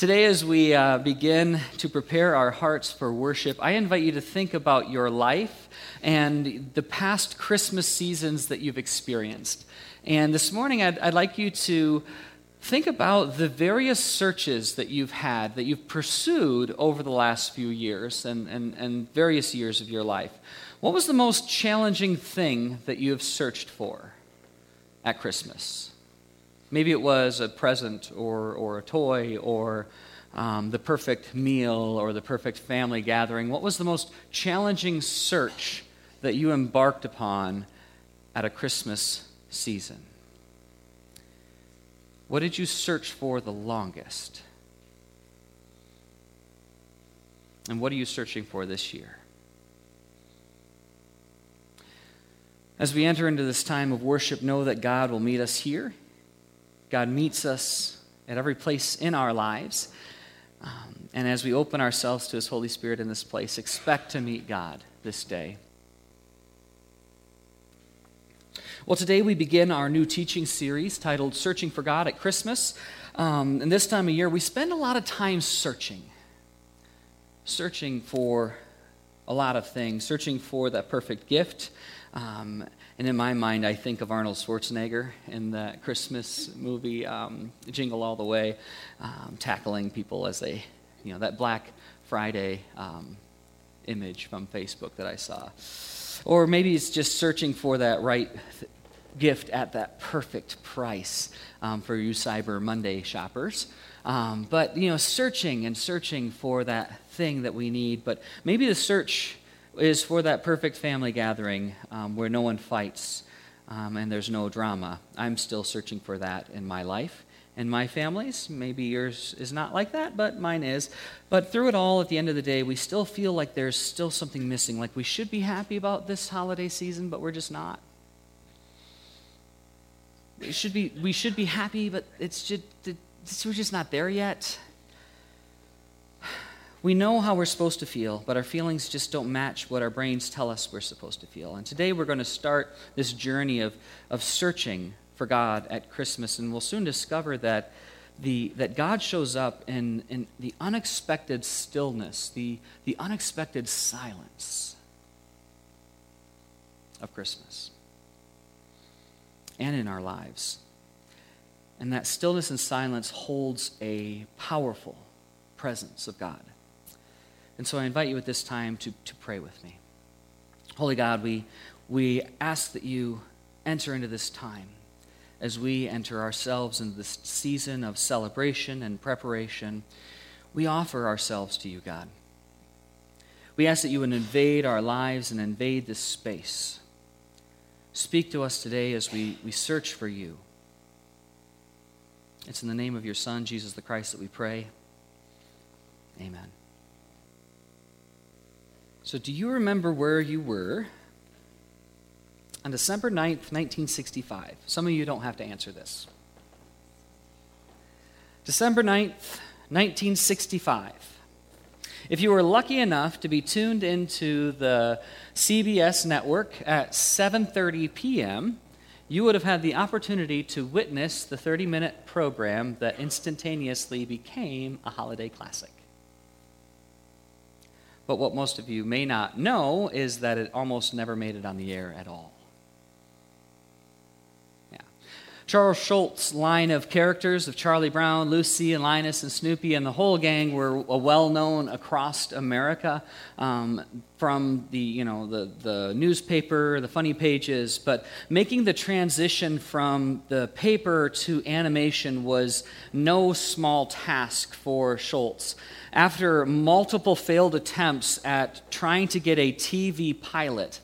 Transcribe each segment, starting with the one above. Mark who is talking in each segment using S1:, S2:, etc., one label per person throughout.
S1: Today, as we uh, begin to prepare our hearts for worship, I invite you to think about your life and the past Christmas seasons that you've experienced. And this morning, I'd, I'd like you to think about the various searches that you've had, that you've pursued over the last few years and, and, and various years of your life. What was the most challenging thing that you have searched for at Christmas? Maybe it was a present or, or a toy or um, the perfect meal or the perfect family gathering. What was the most challenging search that you embarked upon at a Christmas season? What did you search for the longest? And what are you searching for this year? As we enter into this time of worship, know that God will meet us here. God meets us at every place in our lives. Um, and as we open ourselves to His Holy Spirit in this place, expect to meet God this day. Well, today we begin our new teaching series titled Searching for God at Christmas. Um, and this time of year, we spend a lot of time searching, searching for a lot of things, searching for that perfect gift. Um, and in my mind, I think of Arnold Schwarzenegger in that Christmas movie, um, Jingle All the Way, um, tackling people as they, you know, that Black Friday um, image from Facebook that I saw. Or maybe it's just searching for that right th- gift at that perfect price um, for you Cyber Monday shoppers. Um, but, you know, searching and searching for that thing that we need. But maybe the search is for that perfect family gathering um, where no one fights um, and there's no drama. I'm still searching for that in my life and my family's. Maybe yours is not like that, but mine is. But through it all, at the end of the day, we still feel like there's still something missing. Like we should be happy about this holiday season, but we're just not. We should be, we should be happy, but it's just, it's, we're just not there yet. We know how we're supposed to feel, but our feelings just don't match what our brains tell us we're supposed to feel. And today we're going to start this journey of, of searching for God at Christmas, and we'll soon discover that, the, that God shows up in, in the unexpected stillness, the, the unexpected silence of Christmas and in our lives. And that stillness and silence holds a powerful presence of God. And so I invite you at this time to, to pray with me. Holy God, we, we ask that you enter into this time as we enter ourselves into this season of celebration and preparation. We offer ourselves to you, God. We ask that you would invade our lives and invade this space. Speak to us today as we, we search for you. It's in the name of your Son, Jesus the Christ, that we pray. Amen. So, do you remember where you were on December 9th, 1965? Some of you don't have to answer this. December 9th, 1965. If you were lucky enough to be tuned into the CBS network at 7:30 p.m., you would have had the opportunity to witness the 30-minute program that instantaneously became a holiday classic. But what most of you may not know is that it almost never made it on the air at all. Yeah. Charles Schulz's line of characters of Charlie Brown, Lucy, and Linus, and Snoopy, and the whole gang were well known across America um, from the, you know, the, the newspaper, the funny pages. But making the transition from the paper to animation was no small task for Schulz after multiple failed attempts at trying to get a TV pilot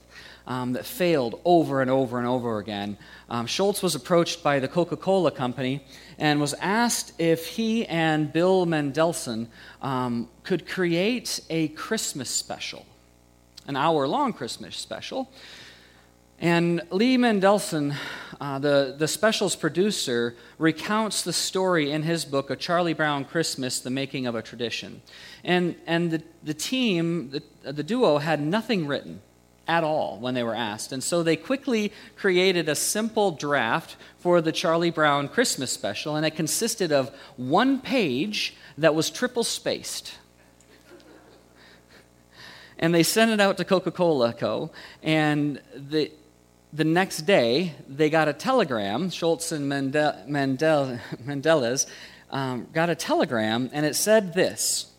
S1: um, that failed over and over and over again, um, Schulz was approached by the Coca Cola Company and was asked if he and Bill Mendelsohn um, could create a Christmas special, an hour long Christmas special. And Lee Mendelson, uh, the, the special's producer, recounts the story in his book, A Charlie Brown Christmas The Making of a Tradition. And, and the, the team, the, the duo, had nothing written. At all when they were asked. And so they quickly created a simple draft for the Charlie Brown Christmas special, and it consisted of one page that was triple spaced. And they sent it out to Coca Cola Co. And the, the next day, they got a telegram. Schulz and Mandel, Mandel, Mendelez um, got a telegram, and it said this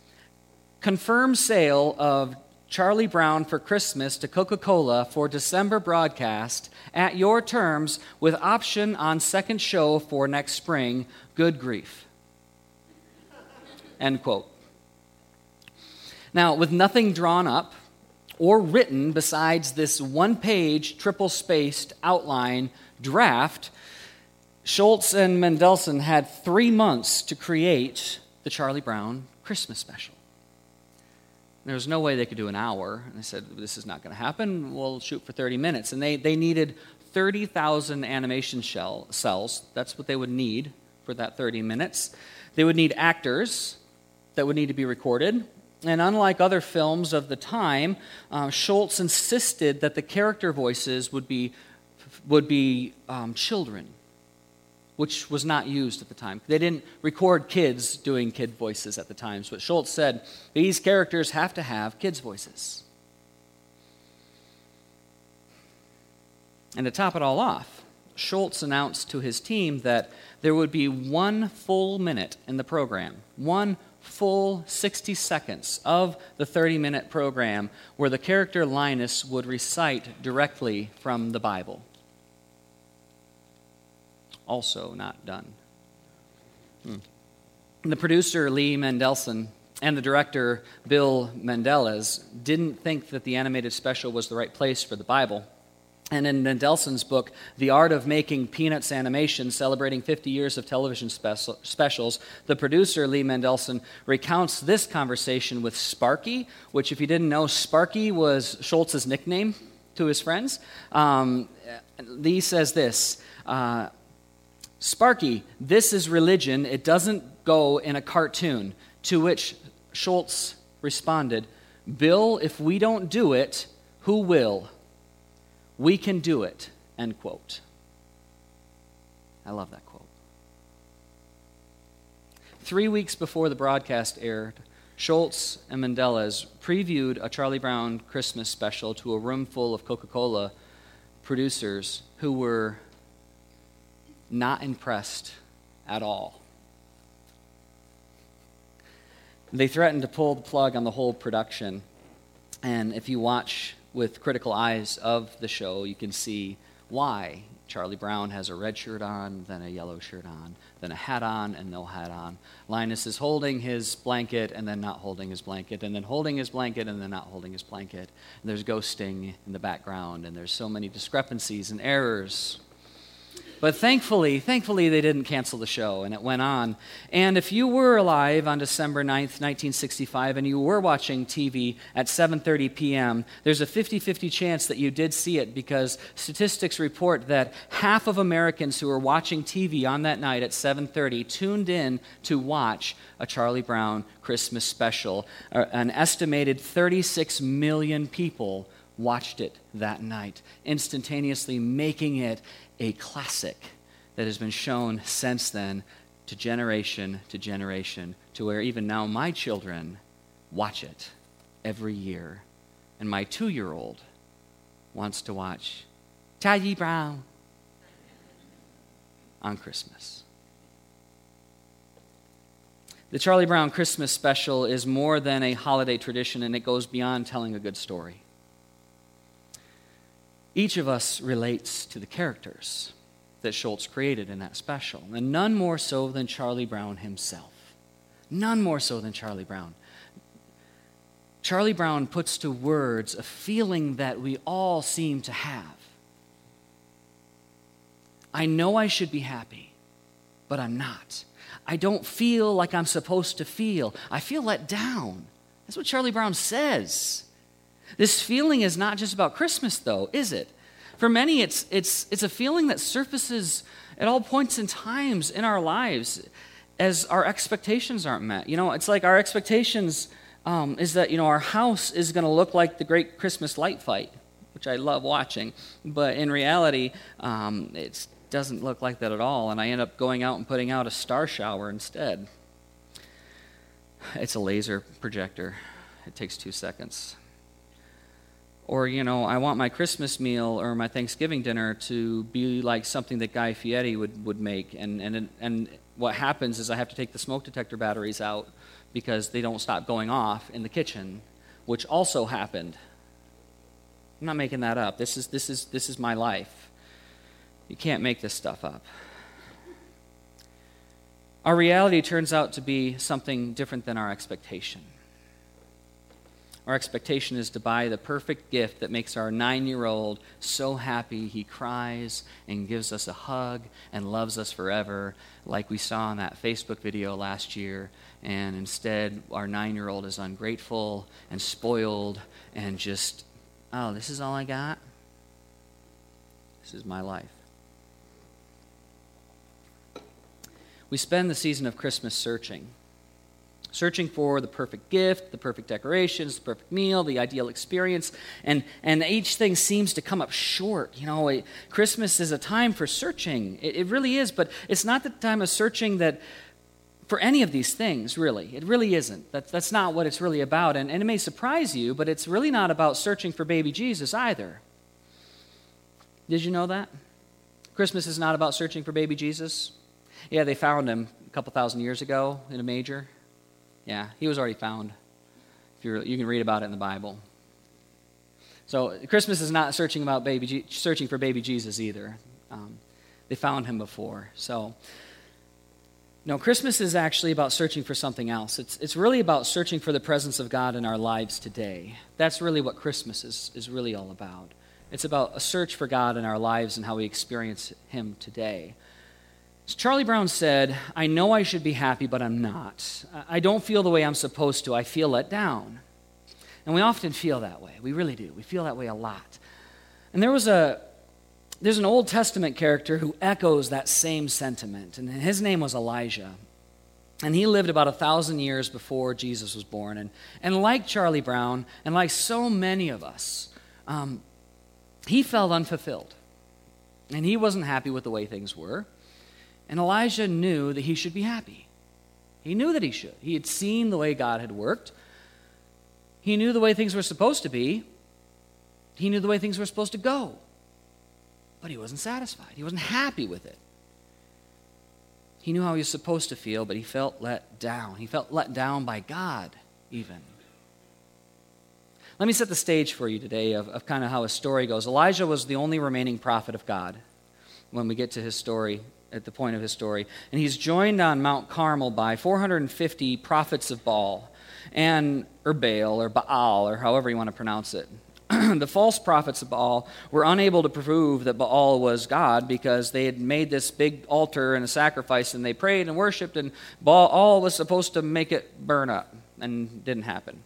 S1: Confirm sale of Charlie Brown for Christmas to Coca Cola for December broadcast at your terms with option on second show for next spring. Good grief. End quote. Now, with nothing drawn up or written besides this one page, triple spaced outline draft, Schulz and Mendelson had three months to create the Charlie Brown Christmas special. There was no way they could do an hour. And they said, This is not going to happen. We'll shoot for 30 minutes. And they, they needed 30,000 animation shell, cells. That's what they would need for that 30 minutes. They would need actors that would need to be recorded. And unlike other films of the time, uh, Schulz insisted that the character voices would be, would be um, children which was not used at the time. They didn't record kids doing kid voices at the time. But Schulz said these characters have to have kids' voices. And to top it all off, Schulz announced to his team that there would be one full minute in the program, one full 60 seconds of the 30 minute program where the character Linus would recite directly from the Bible also not done. Hmm. The producer, Lee Mendelson, and the director, Bill Mendelez, didn't think that the animated special was the right place for the Bible. And in Mendelson's book, The Art of Making Peanuts Animation, celebrating 50 years of television special, specials, the producer, Lee Mendelson, recounts this conversation with Sparky, which, if you didn't know, Sparky was Schulz's nickname to his friends. Um, Lee says this uh, Sparky, this is religion. It doesn't go in a cartoon. To which Schulz responded, Bill, if we don't do it, who will? We can do it. End quote. I love that quote. Three weeks before the broadcast aired, Schulz and Mendelez previewed a Charlie Brown Christmas special to a room full of Coca Cola producers who were not impressed at all. They threatened to pull the plug on the whole production. And if you watch with critical eyes of the show, you can see why Charlie Brown has a red shirt on, then a yellow shirt on, then a hat on, and no hat on. Linus is holding his blanket and then not holding his blanket, and then holding his blanket and then not holding his blanket. And there's ghosting in the background, and there's so many discrepancies and errors. But thankfully, thankfully they didn't cancel the show and it went on. And if you were alive on December 9th, 1965 and you were watching TV at 7:30 p.m., there's a 50-50 chance that you did see it because statistics report that half of Americans who were watching TV on that night at 7:30 tuned in to watch a Charlie Brown Christmas special. An estimated 36 million people watched it that night, instantaneously making it a classic that has been shown since then to generation to generation, to where even now my children watch it every year. And my two year old wants to watch Charlie Brown on Christmas. The Charlie Brown Christmas special is more than a holiday tradition and it goes beyond telling a good story. Each of us relates to the characters that Schulz created in that special, and none more so than Charlie Brown himself. None more so than Charlie Brown. Charlie Brown puts to words a feeling that we all seem to have. I know I should be happy, but I'm not. I don't feel like I'm supposed to feel. I feel let down. That's what Charlie Brown says. This feeling is not just about Christmas, though, is it? For many, it's, it's, it's a feeling that surfaces at all points and times in our lives as our expectations aren't met. You know, it's like our expectations um, is that, you know, our house is going to look like the great Christmas light fight which I love watching. But in reality, um, it doesn't look like that at all. And I end up going out and putting out a star shower instead. It's a laser projector, it takes two seconds. Or, you know, I want my Christmas meal or my Thanksgiving dinner to be like something that Guy Fieri would, would make. And, and, and what happens is I have to take the smoke detector batteries out because they don't stop going off in the kitchen, which also happened. I'm not making that up. This is, this is, this is my life. You can't make this stuff up. Our reality turns out to be something different than our expectation. Our expectation is to buy the perfect gift that makes our nine year old so happy he cries and gives us a hug and loves us forever, like we saw in that Facebook video last year. And instead, our nine year old is ungrateful and spoiled and just, oh, this is all I got? This is my life. We spend the season of Christmas searching searching for the perfect gift, the perfect decorations, the perfect meal, the ideal experience, and, and each thing seems to come up short. You know, Christmas is a time for searching. It, it really is, but it's not the time of searching that for any of these things, really. It really isn't. That, that's not what it's really about. And, and it may surprise you, but it's really not about searching for baby Jesus either. Did you know that? Christmas is not about searching for baby Jesus. Yeah, they found him a couple thousand years ago in a manger. Yeah, he was already found. If you're, you can read about it in the Bible. So Christmas is not searching about baby, searching for baby Jesus either. Um, they found him before. So, no, Christmas is actually about searching for something else. It's, it's really about searching for the presence of God in our lives today. That's really what Christmas is, is really all about. It's about a search for God in our lives and how we experience Him today. Charlie Brown said, I know I should be happy, but I'm not. I don't feel the way I'm supposed to. I feel let down. And we often feel that way. We really do. We feel that way a lot. And there was a there's an Old Testament character who echoes that same sentiment, and his name was Elijah. And he lived about a thousand years before Jesus was born. And, and like Charlie Brown, and like so many of us, um, he felt unfulfilled. And he wasn't happy with the way things were. And Elijah knew that he should be happy. He knew that he should. He had seen the way God had worked. He knew the way things were supposed to be. He knew the way things were supposed to go. But he wasn't satisfied. He wasn't happy with it. He knew how he was supposed to feel, but he felt let down. He felt let down by God, even. Let me set the stage for you today of, of kind of how his story goes. Elijah was the only remaining prophet of God when we get to his story at the point of his story. And he's joined on Mount Carmel by 450 prophets of Baal, and or Baal or Baal or however you want to pronounce it. the false prophets of Baal were unable to prove that Baal was God because they had made this big altar and a sacrifice and they prayed and worshiped and Baal was supposed to make it burn up and didn't happen.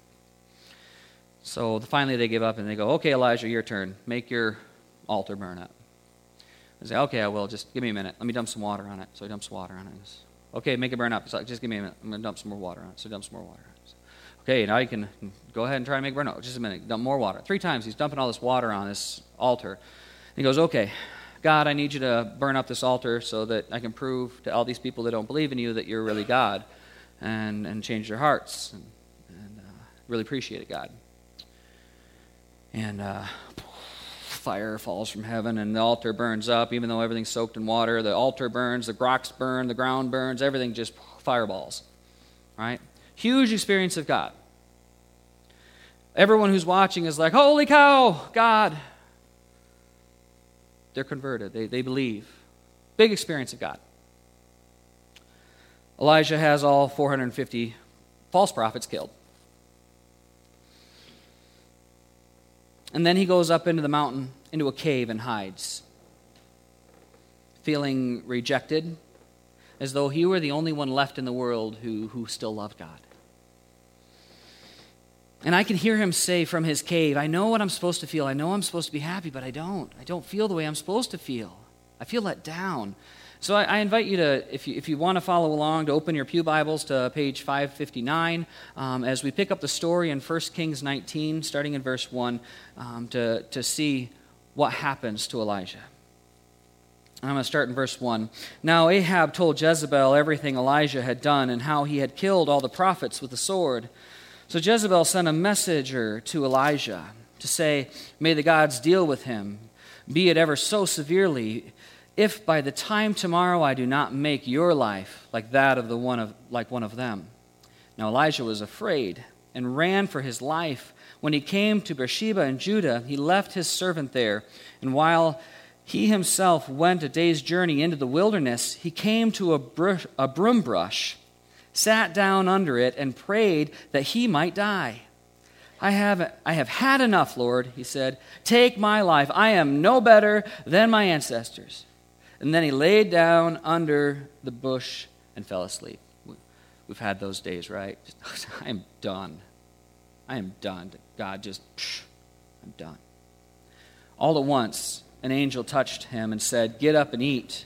S1: So finally they give up and they go, "Okay, Elijah, your turn. Make your altar burn up." I say, okay, I will. Just give me a minute. Let me dump some water on it. So he dumps water on it. Goes, okay, make it burn up. He's like, just give me a minute. I'm going to dump some more water on it. So he dumps some more water on it. Okay, now you can go ahead and try and make it burn up. Just a minute. Dump more water. Three times he's dumping all this water on this altar. And he goes, okay, God, I need you to burn up this altar so that I can prove to all these people that don't believe in you that you're really God and, and change their hearts and, and uh, really appreciate it, God. And uh, fire falls from heaven and the altar burns up, even though everything's soaked in water. The altar burns, the rocks burn, the ground burns, everything just fireballs. Right? Huge experience of God. Everyone who's watching is like, Holy cow, God. They're converted, they, they believe. Big experience of God. Elijah has all 450 false prophets killed. And then he goes up into the mountain, into a cave, and hides, feeling rejected, as though he were the only one left in the world who, who still loved God. And I can hear him say from his cave, I know what I'm supposed to feel. I know I'm supposed to be happy, but I don't. I don't feel the way I'm supposed to feel. I feel let down. So I, I, invite you to, if you, if you want to follow along, to open your Pew Bibles to page 559 um, as we pick up the story in 1 Kings 19, starting in verse 1, um, to, to see what happens to Elijah. I'm going to start in verse 1. Now Ahab told Jezebel everything Elijah had done and how he had killed all the prophets with the sword. So Jezebel sent a messenger to Elijah to say, May the gods deal with him, be it ever so severely if by the time tomorrow I do not make your life like that of the one of like one of them. Now Elijah was afraid and ran for his life. When he came to Beersheba in Judah, he left his servant there, and while he himself went a day's journey into the wilderness, he came to a, a broom brush, sat down under it, and prayed that he might die. I have, I have had enough, Lord, he said. Take my life. I am no better than my ancestors. And then he laid down under the bush and fell asleep. We've had those days, right? I am done. I am done. God just, psh, I'm done. All at once, an angel touched him and said, Get up and eat.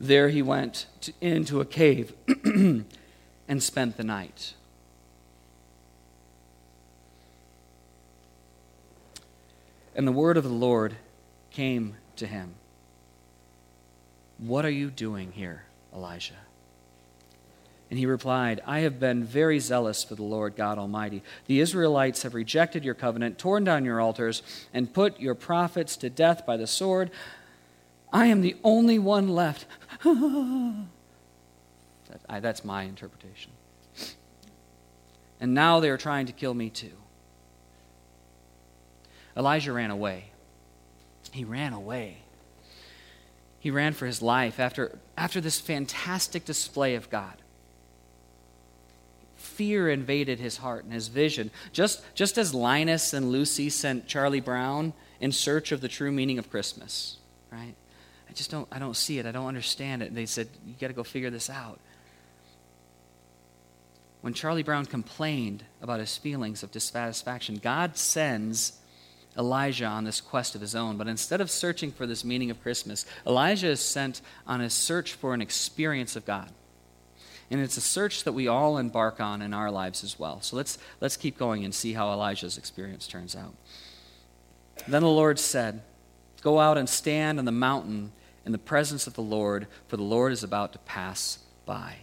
S1: There he went to, into a cave and spent the night. And the word of the Lord came to him What are you doing here, Elijah? And he replied, I have been very zealous for the Lord God Almighty. The Israelites have rejected your covenant, torn down your altars, and put your prophets to death by the sword. I am the only one left. That's my interpretation. And now they are trying to kill me too. Elijah ran away. He ran away. He ran for his life after, after this fantastic display of God. Fear invaded his heart and his vision, just, just as Linus and Lucy sent Charlie Brown in search of the true meaning of Christmas, right? I just don't, I don't see it. I don't understand it. And they said, You got to go figure this out. When Charlie Brown complained about his feelings of dissatisfaction, God sends Elijah on this quest of his own. But instead of searching for this meaning of Christmas, Elijah is sent on a search for an experience of God. And it's a search that we all embark on in our lives as well. So let's, let's keep going and see how Elijah's experience turns out. Then the Lord said, Go out and stand on the mountain in the presence of the Lord, for the Lord is about to pass by.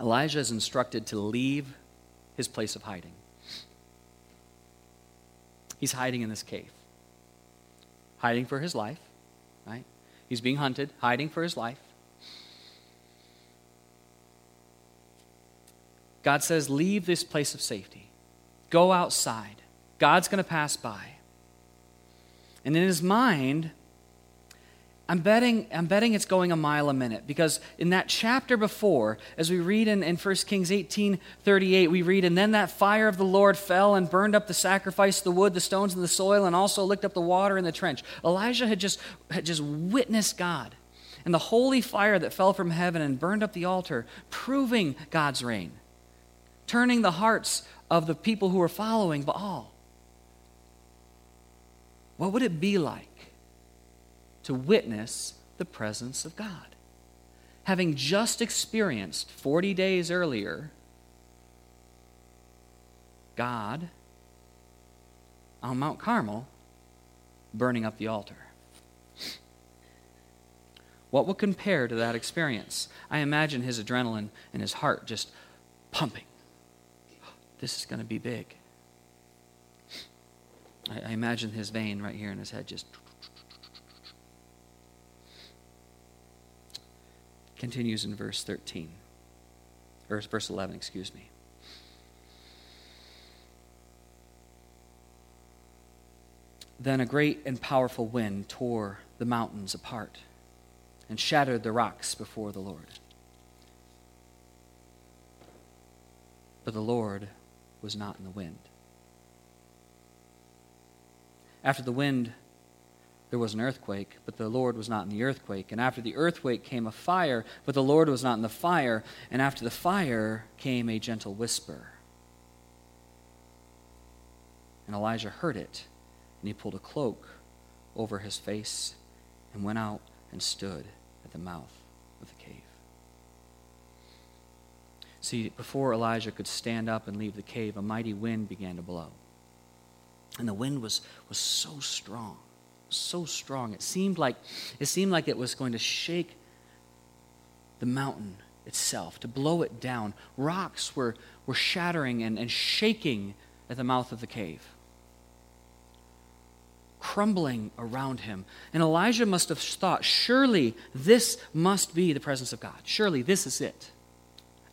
S1: Elijah is instructed to leave his place of hiding. He's hiding in this cave, hiding for his life, right? He's being hunted, hiding for his life. God says, Leave this place of safety. Go outside. God's going to pass by. And in his mind, I'm betting, I'm betting it's going a mile a minute because in that chapter before, as we read in, in 1 Kings 18 38, we read, And then that fire of the Lord fell and burned up the sacrifice, the wood, the stones, and the soil, and also licked up the water in the trench. Elijah had just, had just witnessed God and the holy fire that fell from heaven and burned up the altar, proving God's reign, turning the hearts of the people who were following Baal. What would it be like to witness the presence of God? Having just experienced 40 days earlier, God on Mount Carmel burning up the altar. What would compare to that experience? I imagine his adrenaline and his heart just pumping. This is going to be big. I, I imagine his vein right here in his head just. Continues in verse 13, or verse 11, excuse me. Then a great and powerful wind tore the mountains apart and shattered the rocks before the Lord. But the Lord was not in the wind. After the wind, there was an earthquake, but the Lord was not in the earthquake. And after the earthquake came a fire, but the Lord was not in the fire. And after the fire came a gentle whisper. And Elijah heard it, and he pulled a cloak over his face and went out and stood at the mouth of the cave. See, before Elijah could stand up and leave the cave, a mighty wind began to blow. And the wind was, was so strong, so strong. It seemed like it seemed like it was going to shake the mountain itself, to blow it down. Rocks were, were shattering and, and shaking at the mouth of the cave crumbling around him. And Elijah must have thought, surely this must be the presence of God. Surely this is it.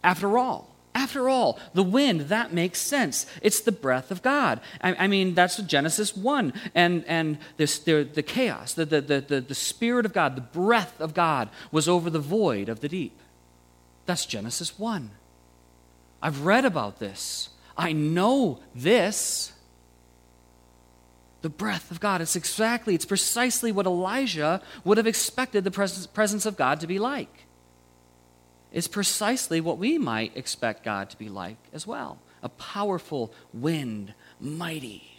S1: After all, after all, the wind, that makes sense. It's the breath of God. I, I mean, that's Genesis 1. And, and this, the, the chaos, the, the, the, the Spirit of God, the breath of God was over the void of the deep. That's Genesis 1. I've read about this. I know this the breath of God. It's exactly, it's precisely what Elijah would have expected the presence of God to be like. It's precisely what we might expect God to be like as well a powerful wind, mighty.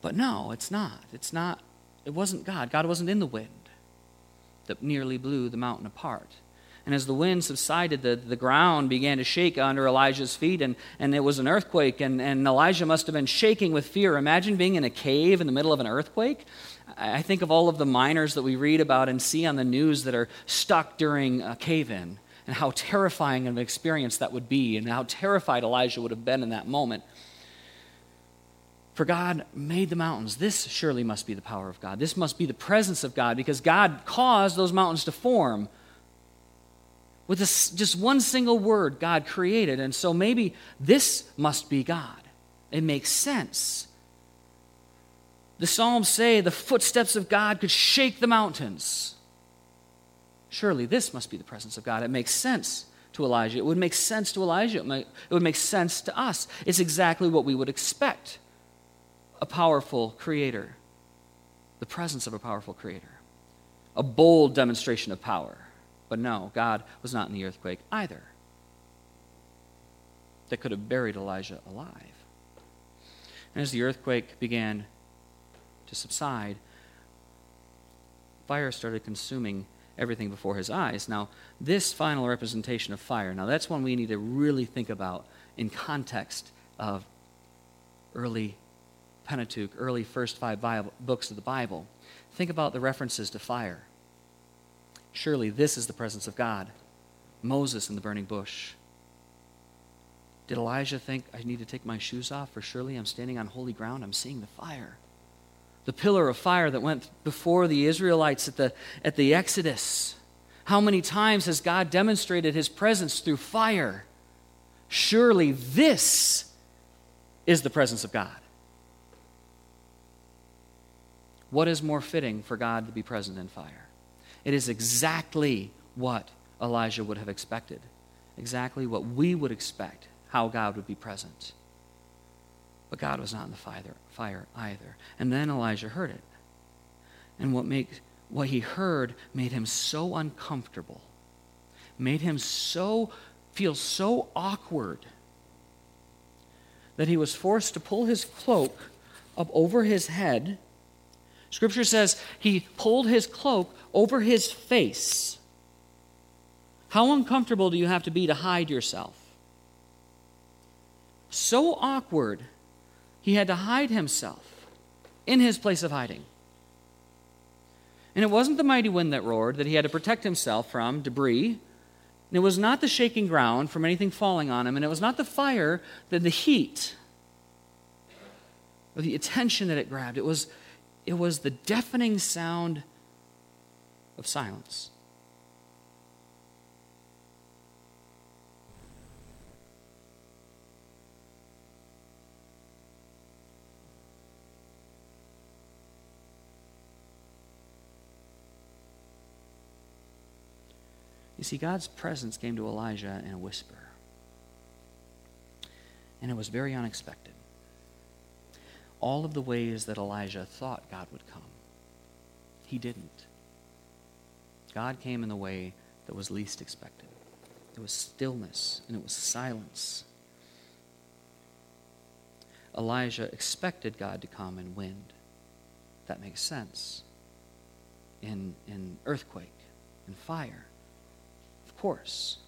S1: But no, it's not. It's not, it wasn't God. God wasn't in the wind that nearly blew the mountain apart. And as the wind subsided, the, the ground began to shake under Elijah's feet, and, and it was an earthquake. And, and Elijah must have been shaking with fear. Imagine being in a cave in the middle of an earthquake. I think of all of the miners that we read about and see on the news that are stuck during a cave in, and how terrifying of an experience that would be, and how terrified Elijah would have been in that moment. For God made the mountains. This surely must be the power of God. This must be the presence of God because God caused those mountains to form with just one single word, God created. And so maybe this must be God. It makes sense. The Psalms say the footsteps of God could shake the mountains. Surely this must be the presence of God. It makes sense to Elijah. It would make sense to Elijah. It would make sense to us. It's exactly what we would expect a powerful creator, the presence of a powerful creator, a bold demonstration of power. But no, God was not in the earthquake either. That could have buried Elijah alive. And as the earthquake began to subside, fire started consuming everything before his eyes. Now, this final representation of fire, now that's one we need to really think about in context of early Pentateuch, early first five Bible, books of the Bible. Think about the references to fire. Surely this is the presence of God. Moses in the burning bush. Did Elijah think, I need to take my shoes off, for surely I'm standing on holy ground? I'm seeing the fire. The pillar of fire that went before the Israelites at the, at the Exodus. How many times has God demonstrated his presence through fire? Surely this is the presence of God. What is more fitting for God to be present in fire? It is exactly what Elijah would have expected, exactly what we would expect, how God would be present. But God was not in the fire, either. And then Elijah heard it. And what, make, what he heard made him so uncomfortable, made him so feel so awkward that he was forced to pull his cloak up over his head Scripture says he pulled his cloak over his face. How uncomfortable do you have to be to hide yourself? So awkward, he had to hide himself in his place of hiding. And it wasn't the mighty wind that roared that he had to protect himself from debris. And it was not the shaking ground from anything falling on him. And it was not the fire, that the heat, or the attention that it grabbed. It was it was the deafening sound of silence. You see, God's presence came to Elijah in a whisper, and it was very unexpected. All of the ways that Elijah thought God would come, he didn't. God came in the way that was least expected. It was stillness and it was silence. Elijah expected God to come in wind. That makes sense. In, in earthquake, in fire. Of course.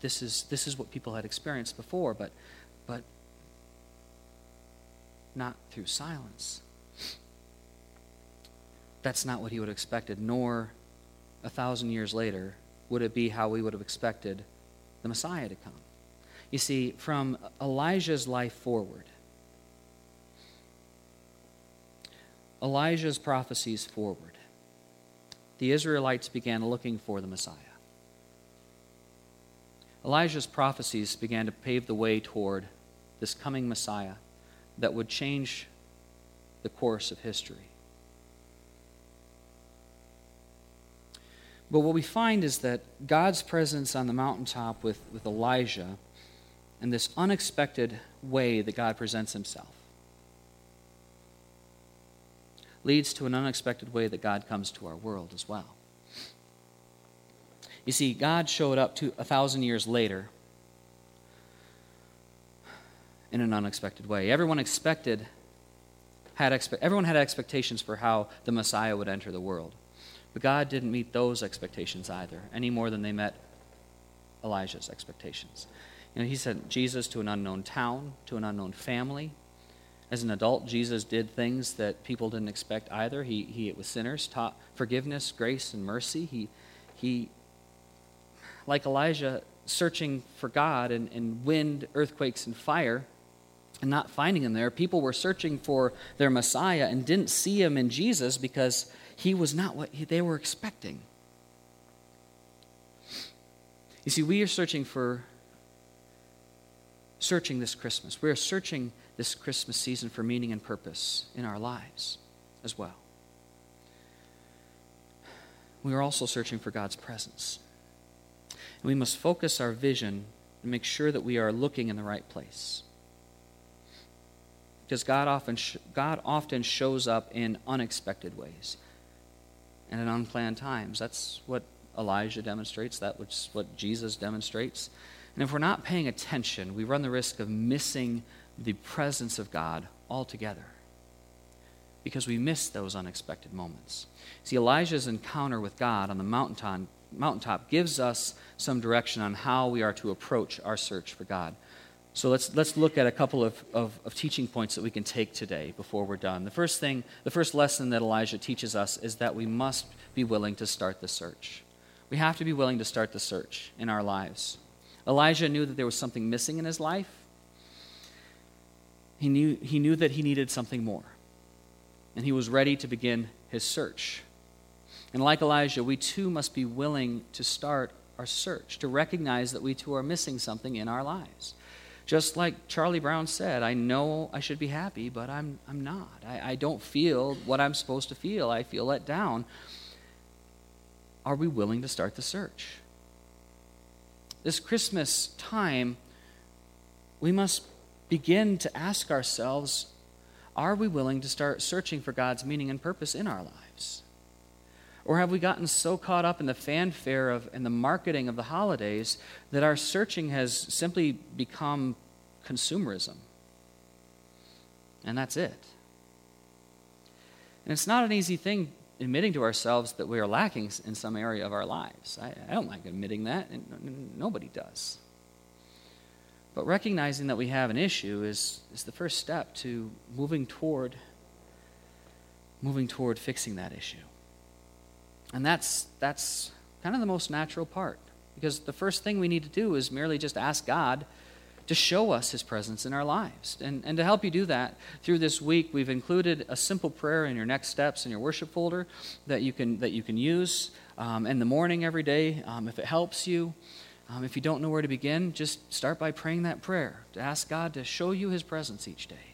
S1: This is, this is what people had experienced before, but, but not through silence. That's not what he would have expected, nor a thousand years later would it be how we would have expected the Messiah to come. You see, from Elijah's life forward, Elijah's prophecies forward, the Israelites began looking for the Messiah. Elijah's prophecies began to pave the way toward this coming Messiah that would change the course of history. But what we find is that God's presence on the mountaintop with, with Elijah and this unexpected way that God presents himself leads to an unexpected way that God comes to our world as well. You see, God showed up to a thousand years later in an unexpected way. Everyone expected had expe- everyone had expectations for how the Messiah would enter the world. But God didn't meet those expectations either, any more than they met Elijah's expectations. You know, he sent Jesus to an unknown town, to an unknown family. As an adult, Jesus did things that people didn't expect either. He, he with sinners, taught forgiveness, grace, and mercy. He, he like Elijah, searching for God in, in wind, earthquakes, and fire, and not finding him there. People were searching for their Messiah and didn't see him in Jesus because he was not what they were expecting. You see, we are searching for, searching this Christmas. We are searching this Christmas season for meaning and purpose in our lives as well. We are also searching for God's presence. And we must focus our vision and make sure that we are looking in the right place. Because God often, sh- God often shows up in unexpected ways and in unplanned times. That's what Elijah demonstrates, that's what Jesus demonstrates. And if we're not paying attention, we run the risk of missing the presence of God altogether because we miss those unexpected moments. See, Elijah's encounter with God on the mountaintop, mountaintop gives us some direction on how we are to approach our search for God. So let's, let's look at a couple of, of, of, teaching points that we can take today before we're done. The first thing, the first lesson that Elijah teaches us is that we must be willing to start the search. We have to be willing to start the search in our lives. Elijah knew that there was something missing in his life. He knew, he knew that he needed something more. And he was ready to begin his search. And like Elijah, we too must be willing to start our search, to recognize that we too are missing something in our lives. Just like Charlie Brown said, I know I should be happy, but I'm, I'm not. I, I don't feel what I'm supposed to feel. I feel let down. Are we willing to start the search? This Christmas time, we must begin to ask ourselves are we willing to start searching for God's meaning and purpose in our lives? Or have we gotten so caught up in the fanfare of and the marketing of the holidays that our searching has simply become consumerism? And that's it. And it's not an easy thing admitting to ourselves that we are lacking in some area of our lives. I, I don't like admitting that, and nobody does. But recognizing that we have an issue is, is the first step to moving toward moving toward fixing that issue. And that's, that's kind of the most natural part. Because the first thing we need to do is merely just ask God to show us his presence in our lives. And, and to help you do that, through this week, we've included a simple prayer in your next steps in your worship folder that you can, that you can use um, in the morning every day um, if it helps you. Um, if you don't know where to begin, just start by praying that prayer to ask God to show you his presence each day.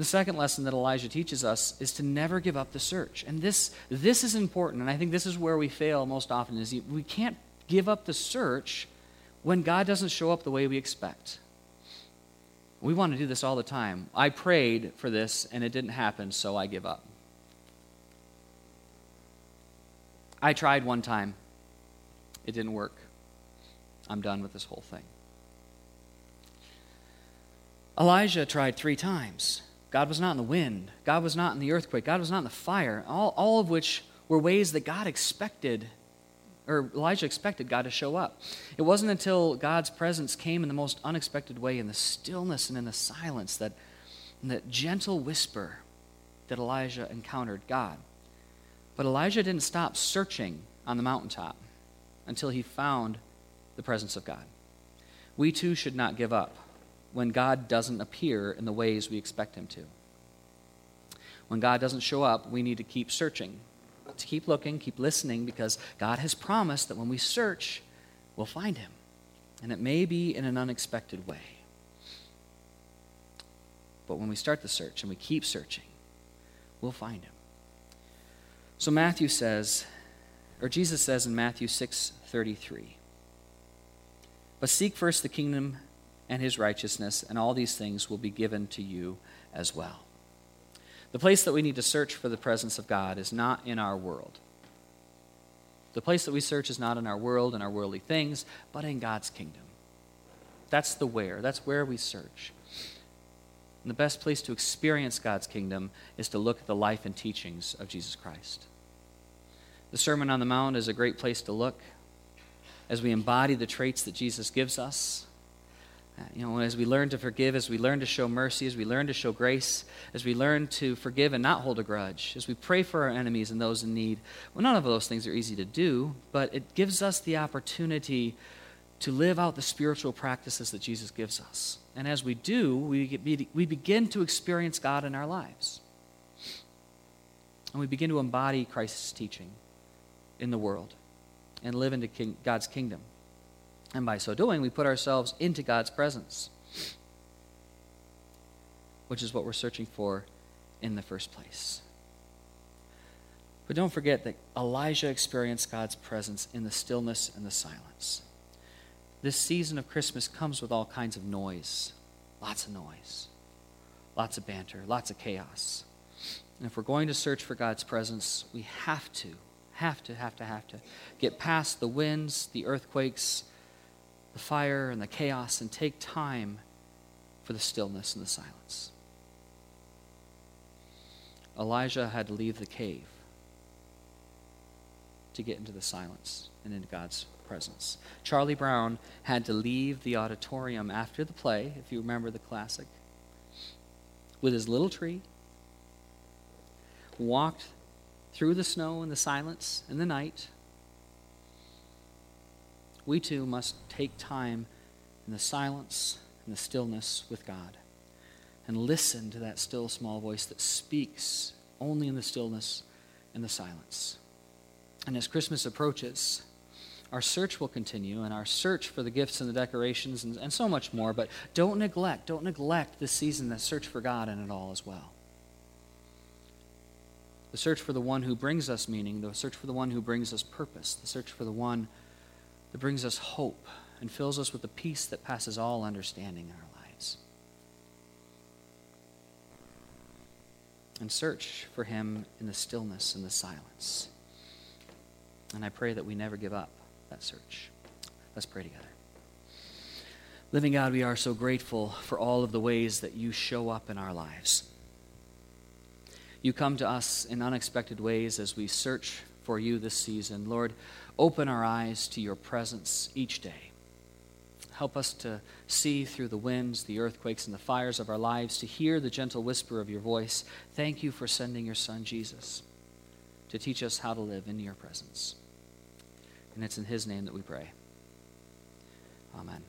S1: The second lesson that Elijah teaches us is to never give up the search. And this, this is important, and I think this is where we fail most often, is we can't give up the search when God doesn't show up the way we expect. We want to do this all the time. I prayed for this, and it didn't happen, so I give up. I tried one time. It didn't work. I'm done with this whole thing. Elijah tried three times. God was not in the wind. God was not in the earthquake. God was not in the fire. All, all of which were ways that God expected, or Elijah expected God to show up. It wasn't until God's presence came in the most unexpected way, in the stillness and in the silence, that in that gentle whisper, that Elijah encountered God. But Elijah didn't stop searching on the mountaintop until he found the presence of God. We too should not give up when God doesn't appear in the ways we expect him to. When God doesn't show up, we need to keep searching, to keep looking, keep listening, because God has promised that when we search, we'll find him. And it may be in an unexpected way. But when we start the search and we keep searching, we'll find him. So Matthew says, or Jesus says in Matthew 6:33, "But seek first the kingdom and his righteousness, and all these things will be given to you as well. The place that we need to search for the presence of God is not in our world. The place that we search is not in our world and our worldly things, but in God's kingdom. That's the where. That's where we search. And the best place to experience God's kingdom is to look at the life and teachings of Jesus Christ. The Sermon on the Mount is a great place to look as we embody the traits that Jesus gives us Uh, you know, as we learn to forgive, as we learn to show mercy, as we learn to show grace, as we learn to forgive and not hold a grudge, as we pray for our enemies and those in need, well, none of those things are easy to do, but it gives us the opportunity to live out the spiritual practices that Jesus gives us. And as we do, we, we begin to experience God in our lives. And we begin to embody Christ's teaching in the world and live into king, God's kingdom. And by so doing, we put ourselves into God's presence, which is what we're searching for in the first place. But don't forget that Elijah experienced God's presence in the stillness and the silence. This season of Christmas comes with all kinds of noise, lots of noise, lots of banter, lots of chaos. And if we're going to search for God's presence, we have to, have to, have to, have to get past the winds, the earthquakes, the fire and the chaos and take time for the stillness and the silence. Elijah had to leave the cave to get into the silence and into God's presence. Charlie Brown had to leave the auditorium after the play, if you remember the classic, with his little tree, walked through the snow and the silence and the night we too must take time in the silence and the stillness with God and listen to that still small voice that speaks only in the stillness and the silence. And as Christmas approaches, our search will continue and our search for the gifts and the decorations and, and so much more, but don't neglect, don't neglect this season, the search for God in it all as well. The search for the one who brings us meaning, the search for the one who brings us purpose, the search for the one that brings us hope and fills us with the peace that passes all understanding in our lives. And search for Him in the stillness and the silence. And I pray that we never give up that search. Let's pray together. Living God, we are so grateful for all of the ways that you show up in our lives. You come to us in unexpected ways as we search for you this season. Lord, Open our eyes to your presence each day. Help us to see through the winds, the earthquakes, and the fires of our lives, to hear the gentle whisper of your voice. Thank you for sending your Son, Jesus, to teach us how to live in your presence. And it's in his name that we pray. Amen.